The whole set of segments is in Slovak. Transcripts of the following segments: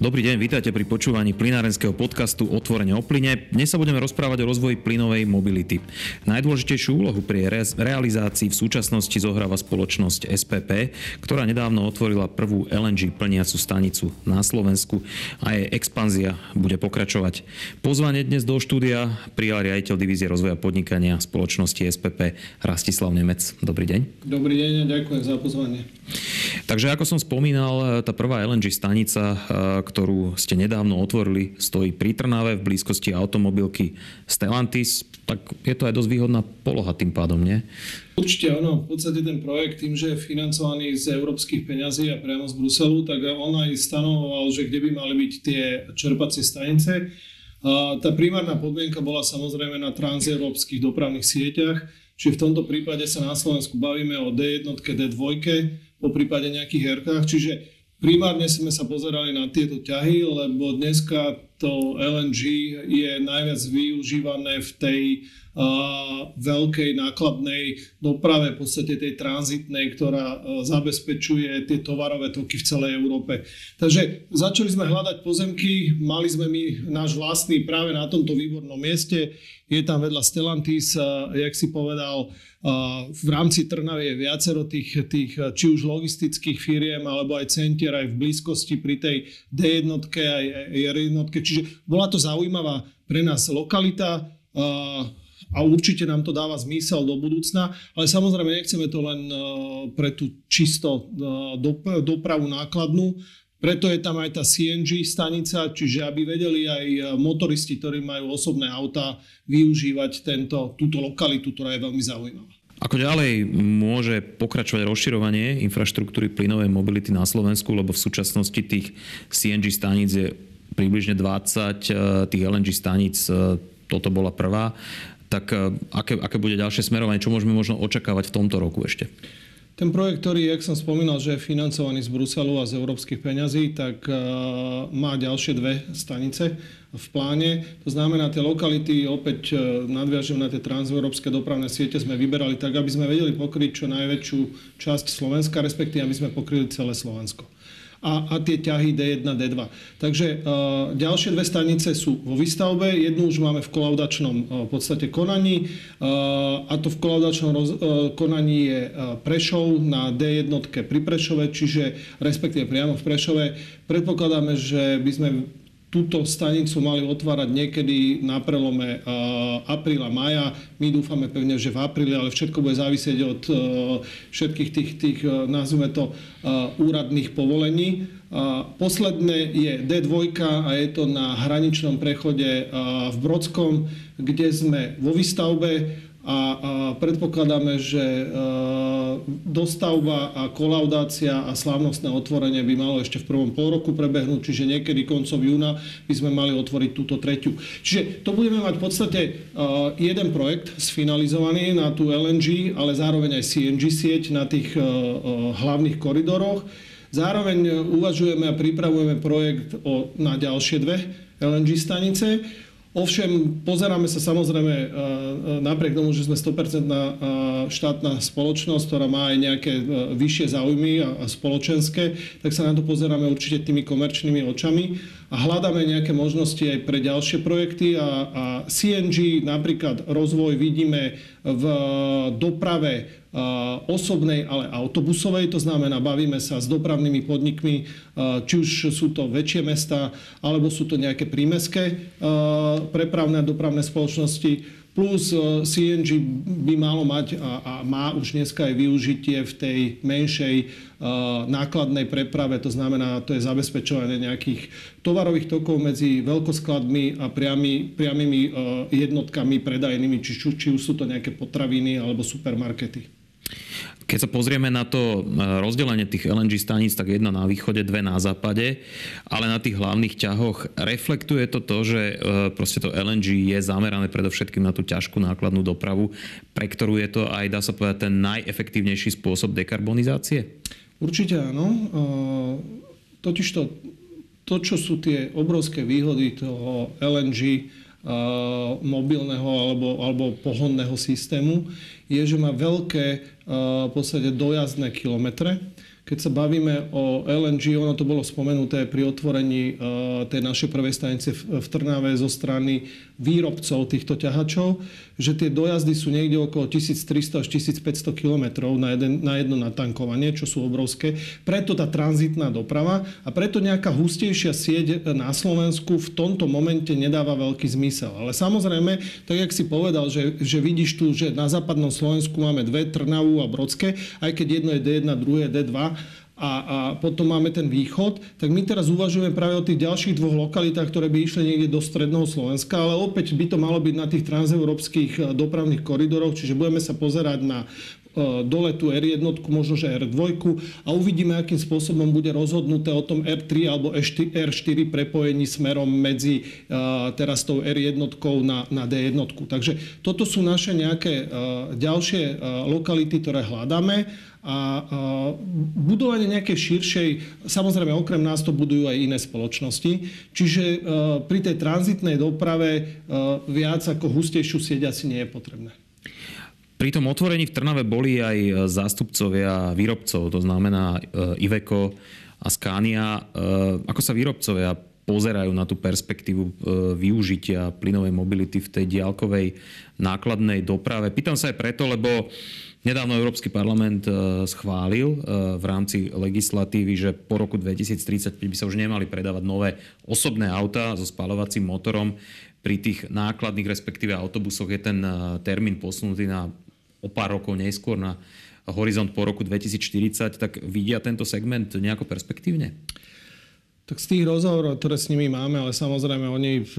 Dobrý deň, vítajte pri počúvaní plinárenského podcastu Otvorene o plyne. Dnes sa budeme rozprávať o rozvoji plynovej mobility. Najdôležitejšiu úlohu pri re- realizácii v súčasnosti zohráva spoločnosť SPP, ktorá nedávno otvorila prvú LNG plniacu stanicu na Slovensku a jej expanzia bude pokračovať. Pozvanie dnes do štúdia prijal riaditeľ divízie rozvoja podnikania spoločnosti SPP Rastislav Nemec. Dobrý deň. Dobrý deň a ďakujem za pozvanie. Takže ako som spomínal, tá prvá LNG stanica, ktorú ste nedávno otvorili, stojí pri Trnave v blízkosti automobilky Stellantis. Tak je to aj dosť výhodná poloha tým pádom, nie? Určite áno. V podstate ten projekt tým, že je financovaný z európskych peňazí a priamo z Bruselu, tak on aj stanovoval, že kde by mali byť tie čerpacie stanice. A tá primárna podmienka bola samozrejme na transeurópskych dopravných sieťach, čiže v tomto prípade sa na Slovensku bavíme o D1, D2, po prípade nejakých herkách, čiže Primárne sme sa pozerali na tieto ťahy, lebo dneska to LNG je najviac využívané v tej veľkej nákladnej doprave, v podstate tej tranzitnej, ktorá uh, zabezpečuje tie tovarové toky v celej Európe. Takže začali sme hľadať pozemky, mali sme my náš vlastný práve na tomto výbornom mieste. Je tam vedľa Stellantis, uh, jak si povedal, v rámci Trnavy je viacero tých, tých či už logistických firiem, alebo aj centier aj v blízkosti pri tej D1 aj R1. Čiže bola to zaujímavá pre nás lokalita a určite nám to dáva zmysel do budúcna, ale samozrejme nechceme to len pre tú čisto dopravu nákladnú, preto je tam aj tá CNG stanica, čiže aby vedeli aj motoristi, ktorí majú osobné auta, využívať tento, túto lokalitu, ktorá je veľmi zaujímavá. Ako ďalej môže pokračovať rozširovanie infraštruktúry plynovej mobility na Slovensku, lebo v súčasnosti tých CNG staníc je približne 20, eh, tých LNG staníc toto bola prvá. Tak eh, aké, aké bude ďalšie smerovanie? Čo môžeme možno očakávať v tomto roku ešte? Ten projekt, ktorý, jak som spomínal, že je financovaný z Bruselu a z európskych peňazí, tak má ďalšie dve stanice v pláne. To znamená, tie lokality, opäť nadviažem na tie transeurópske dopravné siete, sme vyberali tak, aby sme vedeli pokryť čo najväčšiu časť Slovenska, respektíve aby sme pokryli celé Slovensko a, a tie ťahy D1, D2. Takže uh, ďalšie dve stanice sú vo výstavbe, jednu už máme v kolaudačnom uh, podstate konaní uh, a to v kolaudačnom roz, konaní je Prešov na D1 pri Prešove, čiže respektíve priamo v Prešove. Predpokladáme, že by sme túto stanicu mali otvárať niekedy na prelome apríla, maja. My dúfame pevne, že v apríli, ale všetko bude závisieť od všetkých tých, tých nazvime to, úradných povolení. Posledné je D2 a je to na hraničnom prechode v Brodskom, kde sme vo výstavbe a, predpokladáme, že e, dostavba a kolaudácia a slávnostné otvorenie by malo ešte v prvom pol roku prebehnúť, čiže niekedy koncov júna by sme mali otvoriť túto treťu. Čiže to budeme mať v podstate e, jeden projekt sfinalizovaný na tú LNG, ale zároveň aj CNG sieť na tých e, hlavných koridoroch. Zároveň uvažujeme a pripravujeme projekt o, na ďalšie dve LNG stanice. Ovšem, pozeráme sa samozrejme e, e, napriek tomu, že sme 100% e, štátna spoločnosť, ktorá má aj nejaké vyššie záujmy a spoločenské, tak sa na to pozeráme určite tými komerčnými očami a hľadáme nejaké možnosti aj pre ďalšie projekty a, a CNG napríklad rozvoj vidíme v doprave osobnej, ale autobusovej, to znamená, bavíme sa s dopravnými podnikmi, či už sú to väčšie mesta, alebo sú to nejaké prímeské prepravné a dopravné spoločnosti, Plus CNG by malo mať a, a má už dneska aj využitie v tej menšej nákladnej preprave, to znamená, to je zabezpečovanie nejakých tovarových tokov medzi veľkoskladmi a priamy, priamými jednotkami predajnými, či, či už sú to nejaké potraviny alebo supermarkety. Keď sa pozrieme na to rozdelenie tých LNG staníc, tak jedna na východe, dve na západe, ale na tých hlavných ťahoch reflektuje to to, že e, proste to LNG je zamerané predovšetkým na tú ťažkú nákladnú dopravu, pre ktorú je to aj, dá sa povedať, ten najefektívnejší spôsob dekarbonizácie? Určite áno. E, totiž to, to, čo sú tie obrovské výhody toho LNG mobilného alebo, alebo pohonného systému, je, že má veľké v podstate dojazdné kilometre. Keď sa bavíme o LNG, ono to bolo spomenuté pri otvorení e, tej našej prvej stanice v Trnave zo strany výrobcov týchto ťahačov, že tie dojazdy sú niekde okolo 1300 až 1500 km na, jeden, na jedno natankovanie, čo sú obrovské. Preto tá tranzitná doprava a preto nejaká hustejšia sieť na Slovensku v tomto momente nedáva veľký zmysel. Ale samozrejme, tak jak si povedal, že, že vidíš tu, že na západnom Slovensku máme dve, Trnavu a Brodské, aj keď jedno je D1, druhé je D2, a, a potom máme ten východ, tak my teraz uvažujeme práve o tých ďalších dvoch lokalitách, ktoré by išli niekde do stredného Slovenska, ale opäť by to malo byť na tých transeurópskych eh, dopravných koridoroch, čiže budeme sa pozerať na eh, dole tú R1, možno že R2 a uvidíme, akým spôsobom bude rozhodnuté o tom R3 alebo R4 prepojení smerom medzi teraz tou R1 na, na D1. Takže toto sú naše nejaké ďalšie lokality, ktoré hľadáme a budovanie nejakej širšej, samozrejme okrem nás to budujú aj iné spoločnosti, čiže e, pri tej tranzitnej doprave e, viac ako hustejšiu sieť asi nie je potrebné. Pri tom otvorení v Trnave boli aj zástupcovia výrobcov, to znamená e, Iveco a Scania. Ako sa výrobcovia pozerajú na tú perspektívu využitia plynovej mobility v tej diálkovej nákladnej doprave? Pýtam sa aj preto, lebo Nedávno Európsky parlament e, schválil e, v rámci legislatívy, že po roku 2035 by sa už nemali predávať nové osobné auta so spalovacím motorom. Pri tých nákladných, respektíve autobusoch je ten e, termín posunutý na o pár rokov neskôr na horizont po roku 2040, tak vidia tento segment nejako perspektívne? Tak z tých rozhovorov, ktoré s nimi máme, ale samozrejme oni v,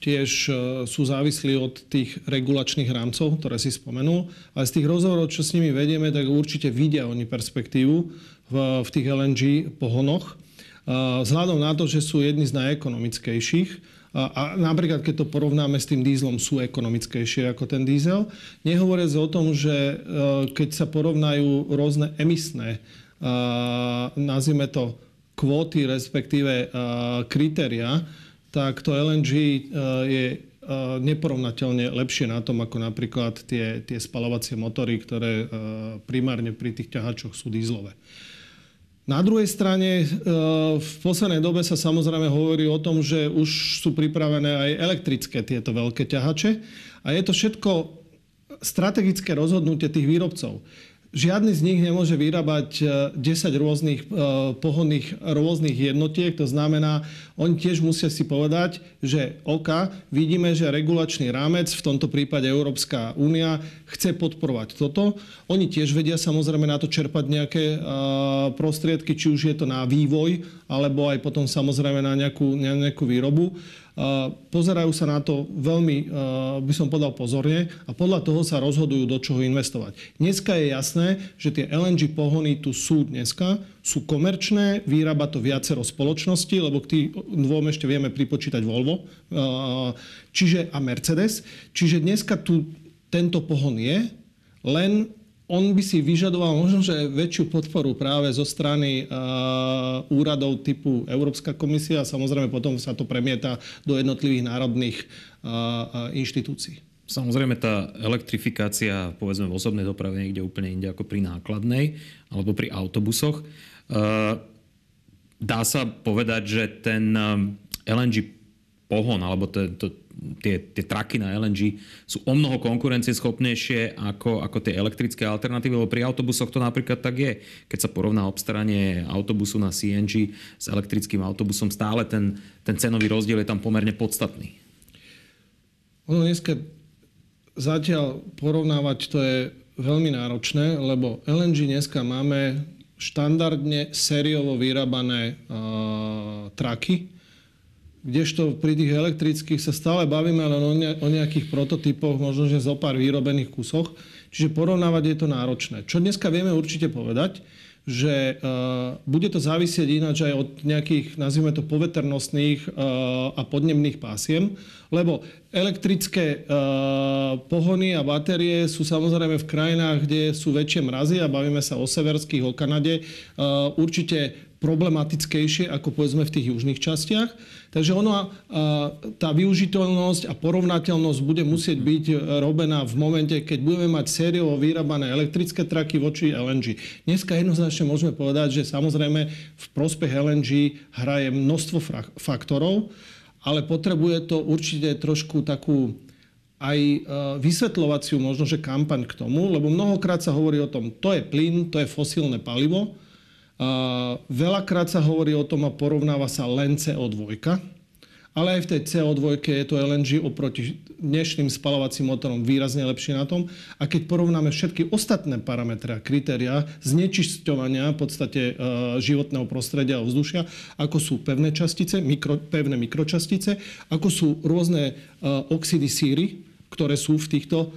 tiež e, sú závislí od tých regulačných rámcov, ktoré si spomenul, ale z tých rozhovorov, čo s nimi vedieme, tak určite vidia oni perspektívu v, v tých LNG pohonoch. Vzhľadom na to, že sú jedni z najekonomickejších, a, napríklad, keď to porovnáme s tým dízlom, sú ekonomickejšie ako ten dízel. Nehovoriac o tom, že keď sa porovnajú rôzne emisné, nazvime to kvóty, respektíve kritéria, tak to LNG je neporovnateľne lepšie na tom, ako napríklad tie, tie spalovacie motory, ktoré primárne pri tých ťahačoch sú dízlové. Na druhej strane v poslednej dobe sa samozrejme hovorí o tom, že už sú pripravené aj elektrické tieto veľké ťahače a je to všetko strategické rozhodnutie tých výrobcov. Žiadny z nich nemôže vyrábať 10 e, rôznych e, pohonných rôznych jednotiek. To znamená, oni tiež musia si povedať, že OK, vidíme, že regulačný rámec, v tomto prípade Európska únia, chce podporovať toto. Oni tiež vedia samozrejme na to čerpať nejaké prostriedky, či už je to na vývoj, alebo aj potom samozrejme na nejakú, na nejakú výrobu. Pozerajú sa na to veľmi, by som povedal, pozorne a podľa toho sa rozhodujú, do čoho investovať. Dneska je jasné, že tie LNG pohony tu sú dneska, sú komerčné, vyrába to viacero spoločností, lebo k tým dvom ešte vieme pripočítať Volvo čiže, a Mercedes. Čiže dneska tu tento pohon je, len on by si vyžadoval možno, že väčšiu podporu práve zo strany uh, úradov typu Európska komisia a samozrejme potom sa to premieta do jednotlivých národných uh, inštitúcií. Samozrejme tá elektrifikácia povedzme v osobnej doprave niekde úplne inde ako pri nákladnej alebo pri autobusoch. Dá sa povedať, že ten LNG pohon alebo to, to, tie, tie traky na LNG sú o mnoho konkurencieschopnejšie ako, ako tie elektrické alternatívy, lebo pri autobusoch to napríklad tak je. Keď sa porovná obstaranie autobusu na CNG s elektrickým autobusom, stále ten, ten cenový rozdiel je tam pomerne podstatný. Ono dneska zatiaľ porovnávať to je veľmi náročné, lebo LNG dneska máme štandardne sériovo vyrábané uh, traky, Kdežto pri tých elektrických sa stále bavíme len o, ne, o nejakých prototypoch, možno že zo pár vyrobených kusoch. Čiže porovnávať je to náročné. Čo dneska vieme určite povedať, že uh, bude to závisieť ináč aj od nejakých, nazvime to, poveternostných uh, a podnemných pásiem, lebo elektrické uh, pohony a batérie sú samozrejme v krajinách, kde sú väčšie mrazy a bavíme sa o severských, o Kanade, uh, určite problematickejšie ako povedzme v tých južných častiach. Takže ono, tá využiteľnosť a porovnateľnosť bude musieť byť robená v momente, keď budeme mať sériovo vyrábané elektrické traky voči LNG. Dneska jednoznačne môžeme povedať, že samozrejme v prospech LNG hraje množstvo faktorov, ale potrebuje to určite trošku takú aj vysvetľovaciu možno, že kampaň k tomu, lebo mnohokrát sa hovorí o tom, to je plyn, to je fosílne palivo, Veľakrát sa hovorí o tom a porovnáva sa len CO2, ale aj v tej CO2 je to LNG oproti dnešným spalovacím motorom výrazne lepšie na tom. A keď porovnáme všetky ostatné parametre a kritéria znečisťovania v podstate e, životného prostredia a vzdušia, ako sú pevné častice, mikro, pevné mikročastice, ako sú rôzne e, oxidy síry, ktoré sú v týchto e,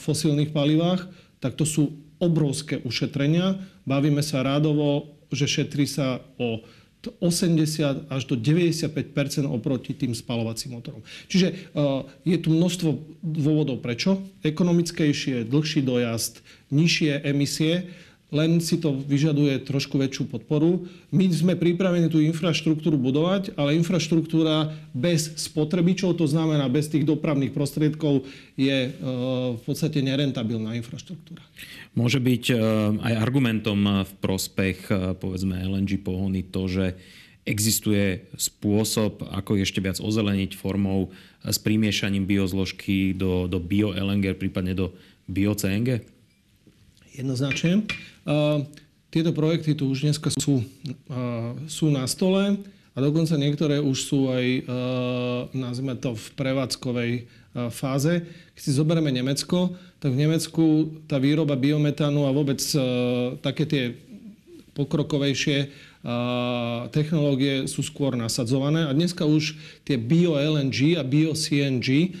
fosílnych palivách, tak to sú obrovské ušetrenia. Bavíme sa rádovo, že šetrí sa o 80 až do 95% oproti tým spalovacím motorom. Čiže e, je tu množstvo dôvodov prečo. Ekonomickejšie, dlhší dojazd, nižšie emisie len si to vyžaduje trošku väčšiu podporu. My sme pripravení tú infraštruktúru budovať, ale infraštruktúra bez spotrebičov, to znamená bez tých dopravných prostriedkov, je e, v podstate nerentabilná infraštruktúra. Môže byť e, aj argumentom v prospech e, povedzme LNG pohony to, že existuje spôsob, ako ešte viac ozeleniť formou s primiešaním biozložky do, do bio-LNG, prípadne do bio-CNG? Jednoznačne. Tieto projekty tu už dneska sú, sú na stole a dokonca niektoré už sú aj, nazvime to, v prevádzkovej fáze. Keď si zoberieme Nemecko, tak v Nemecku tá výroba biometánu a vôbec také tie pokrokovejšie technológie sú skôr nasadzované a dneska už tie bio-LNG a bio-CNG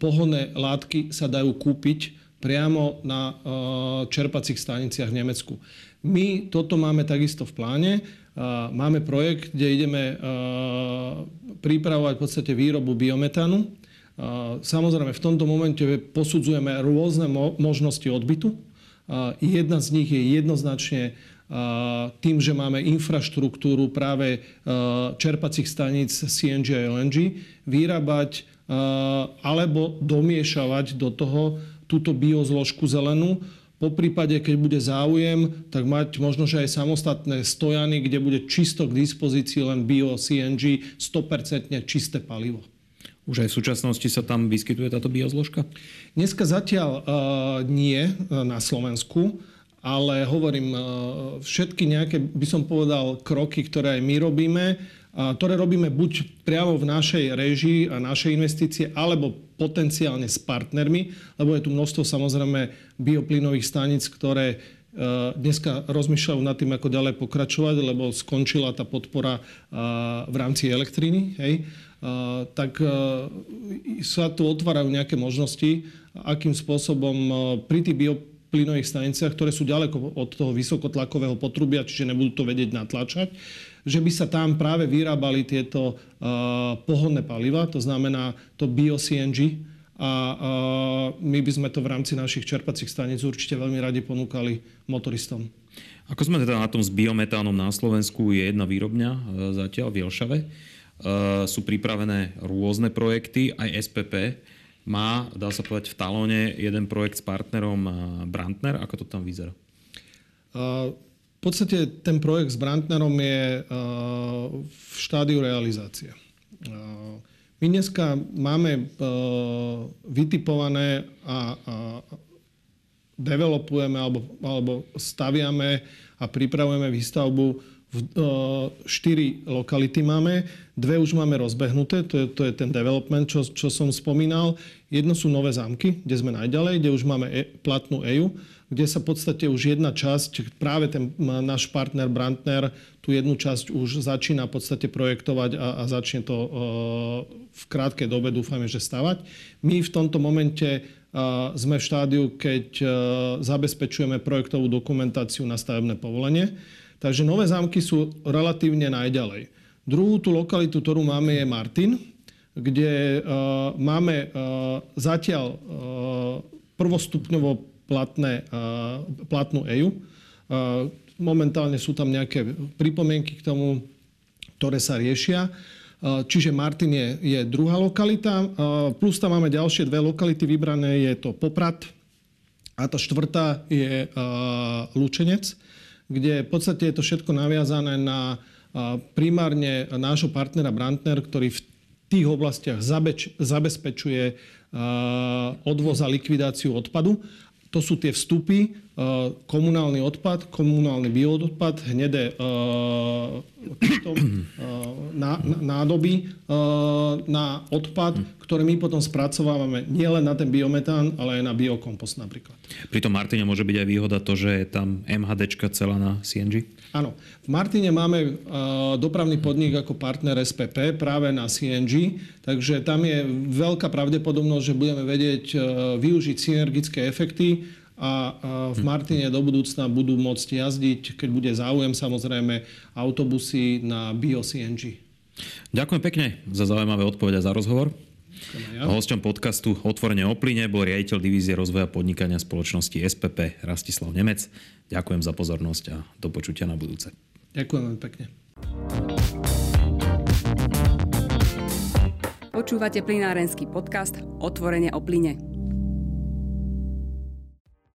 pohonné látky sa dajú kúpiť priamo na eh, čerpacích staniciach v Nemecku. My toto máme takisto v pláne. Eh, máme projekt, kde ideme eh, pripravovať v podstate výrobu biometánu. Samozrejme, v tomto momente posudzujeme rôzne možnosti odbytu. Jedna z nich je jednoznačne tým, že máme infraštruktúru práve čerpacích staníc CNG a LNG, vyrábať alebo domiešavať do toho túto biozložku zelenú. Po prípade, keď bude záujem, tak mať možno, že aj samostatné stojany, kde bude čisto k dispozícii len bio CNG, 100% čisté palivo. Už aj v súčasnosti sa tam vyskytuje táto biozložka? Dneska zatiaľ uh, nie na Slovensku, ale hovorím, uh, všetky nejaké, by som povedal, kroky, ktoré aj my robíme, ktoré robíme buď priamo v našej režii a našej investície, alebo potenciálne s partnermi, lebo je tu množstvo samozrejme bioplynových staníc, ktoré e, dneska rozmýšľajú nad tým, ako ďalej pokračovať, lebo skončila tá podpora e, v rámci elektriny. Hej. E, tak sa tu otvárajú nejaké možnosti, akým spôsobom pri tých bioplynových staniciach, ktoré sú ďaleko od toho vysokotlakového potrubia, čiže nebudú to vedieť natlačať, že by sa tam práve vyrábali tieto uh, pohodné paliva, to znamená to bio-CNG, a uh, my by sme to v rámci našich čerpacích staníc určite veľmi radi ponúkali motoristom. Ako sme teda na tom s biometánom na Slovensku, je jedna výrobňa uh, zatiaľ v Jelšave. Sú pripravené rôzne projekty, aj SPP má, dá sa povedať, v talóne jeden projekt s partnerom Brandner. Ako to tam vyzerá? V podstate ten projekt s Brandnerom je uh, v štádiu realizácie. Uh, my dneska máme uh, vytipované a developujeme alebo, alebo staviame a pripravujeme výstavbu v, štyri lokality máme. Dve už máme rozbehnuté, to je, to je ten development, čo, čo som spomínal. Jedno sú nové zámky, kde sme najďalej, kde už máme e, platnú EU kde sa v podstate už jedna časť, práve ten náš partner Brandner, tú jednu časť už začína v podstate projektovať a, a začne to uh, v krátkej dobe, dúfame, že stavať. My v tomto momente uh, sme v štádiu, keď uh, zabezpečujeme projektovú dokumentáciu na stavebné povolenie. Takže nové zámky sú relatívne najďalej. Druhú tú lokalitu, ktorú máme, je Martin, kde uh, máme uh, zatiaľ uh, prvostupňovo platné, platnú EU. momentálne sú tam nejaké pripomienky k tomu, ktoré sa riešia. Čiže Martin je, je druhá lokalita. Plus tam máme ďalšie dve lokality vybrané. Je to Poprad a tá štvrtá je Lučenec, kde v podstate je to všetko naviazané na primárne nášho partnera Brantner, ktorý v tých oblastiach zabeč, zabezpečuje odvoz a likvidáciu odpadu. To sú tie vstupy, komunálny odpad, komunálny bioodpad, hnedé nádoby na odpad, ktoré my potom spracovávame nielen na ten biometán, ale aj na biokompost napríklad. Pri tom Martine môže byť aj výhoda to, že je tam MHDčka celá na CNG? Áno. V Martine máme dopravný podnik ako partner SPP práve na CNG, takže tam je veľká pravdepodobnosť, že budeme vedieť využiť synergické efekty a v Martine do budúcna budú môcť jazdiť, keď bude záujem samozrejme, autobusy na bio-CNG. Ďakujem pekne za zaujímavé odpovede a za rozhovor. Ja. Hosťom podcastu Otvorene o plyne bol riaditeľ divízie rozvoja podnikania spoločnosti SPP Rastislav Nemec. Ďakujem za pozornosť a do počutia na budúce. Ďakujem veľmi pekne. Počúvate plinárenský podcast Otvorene o plyne.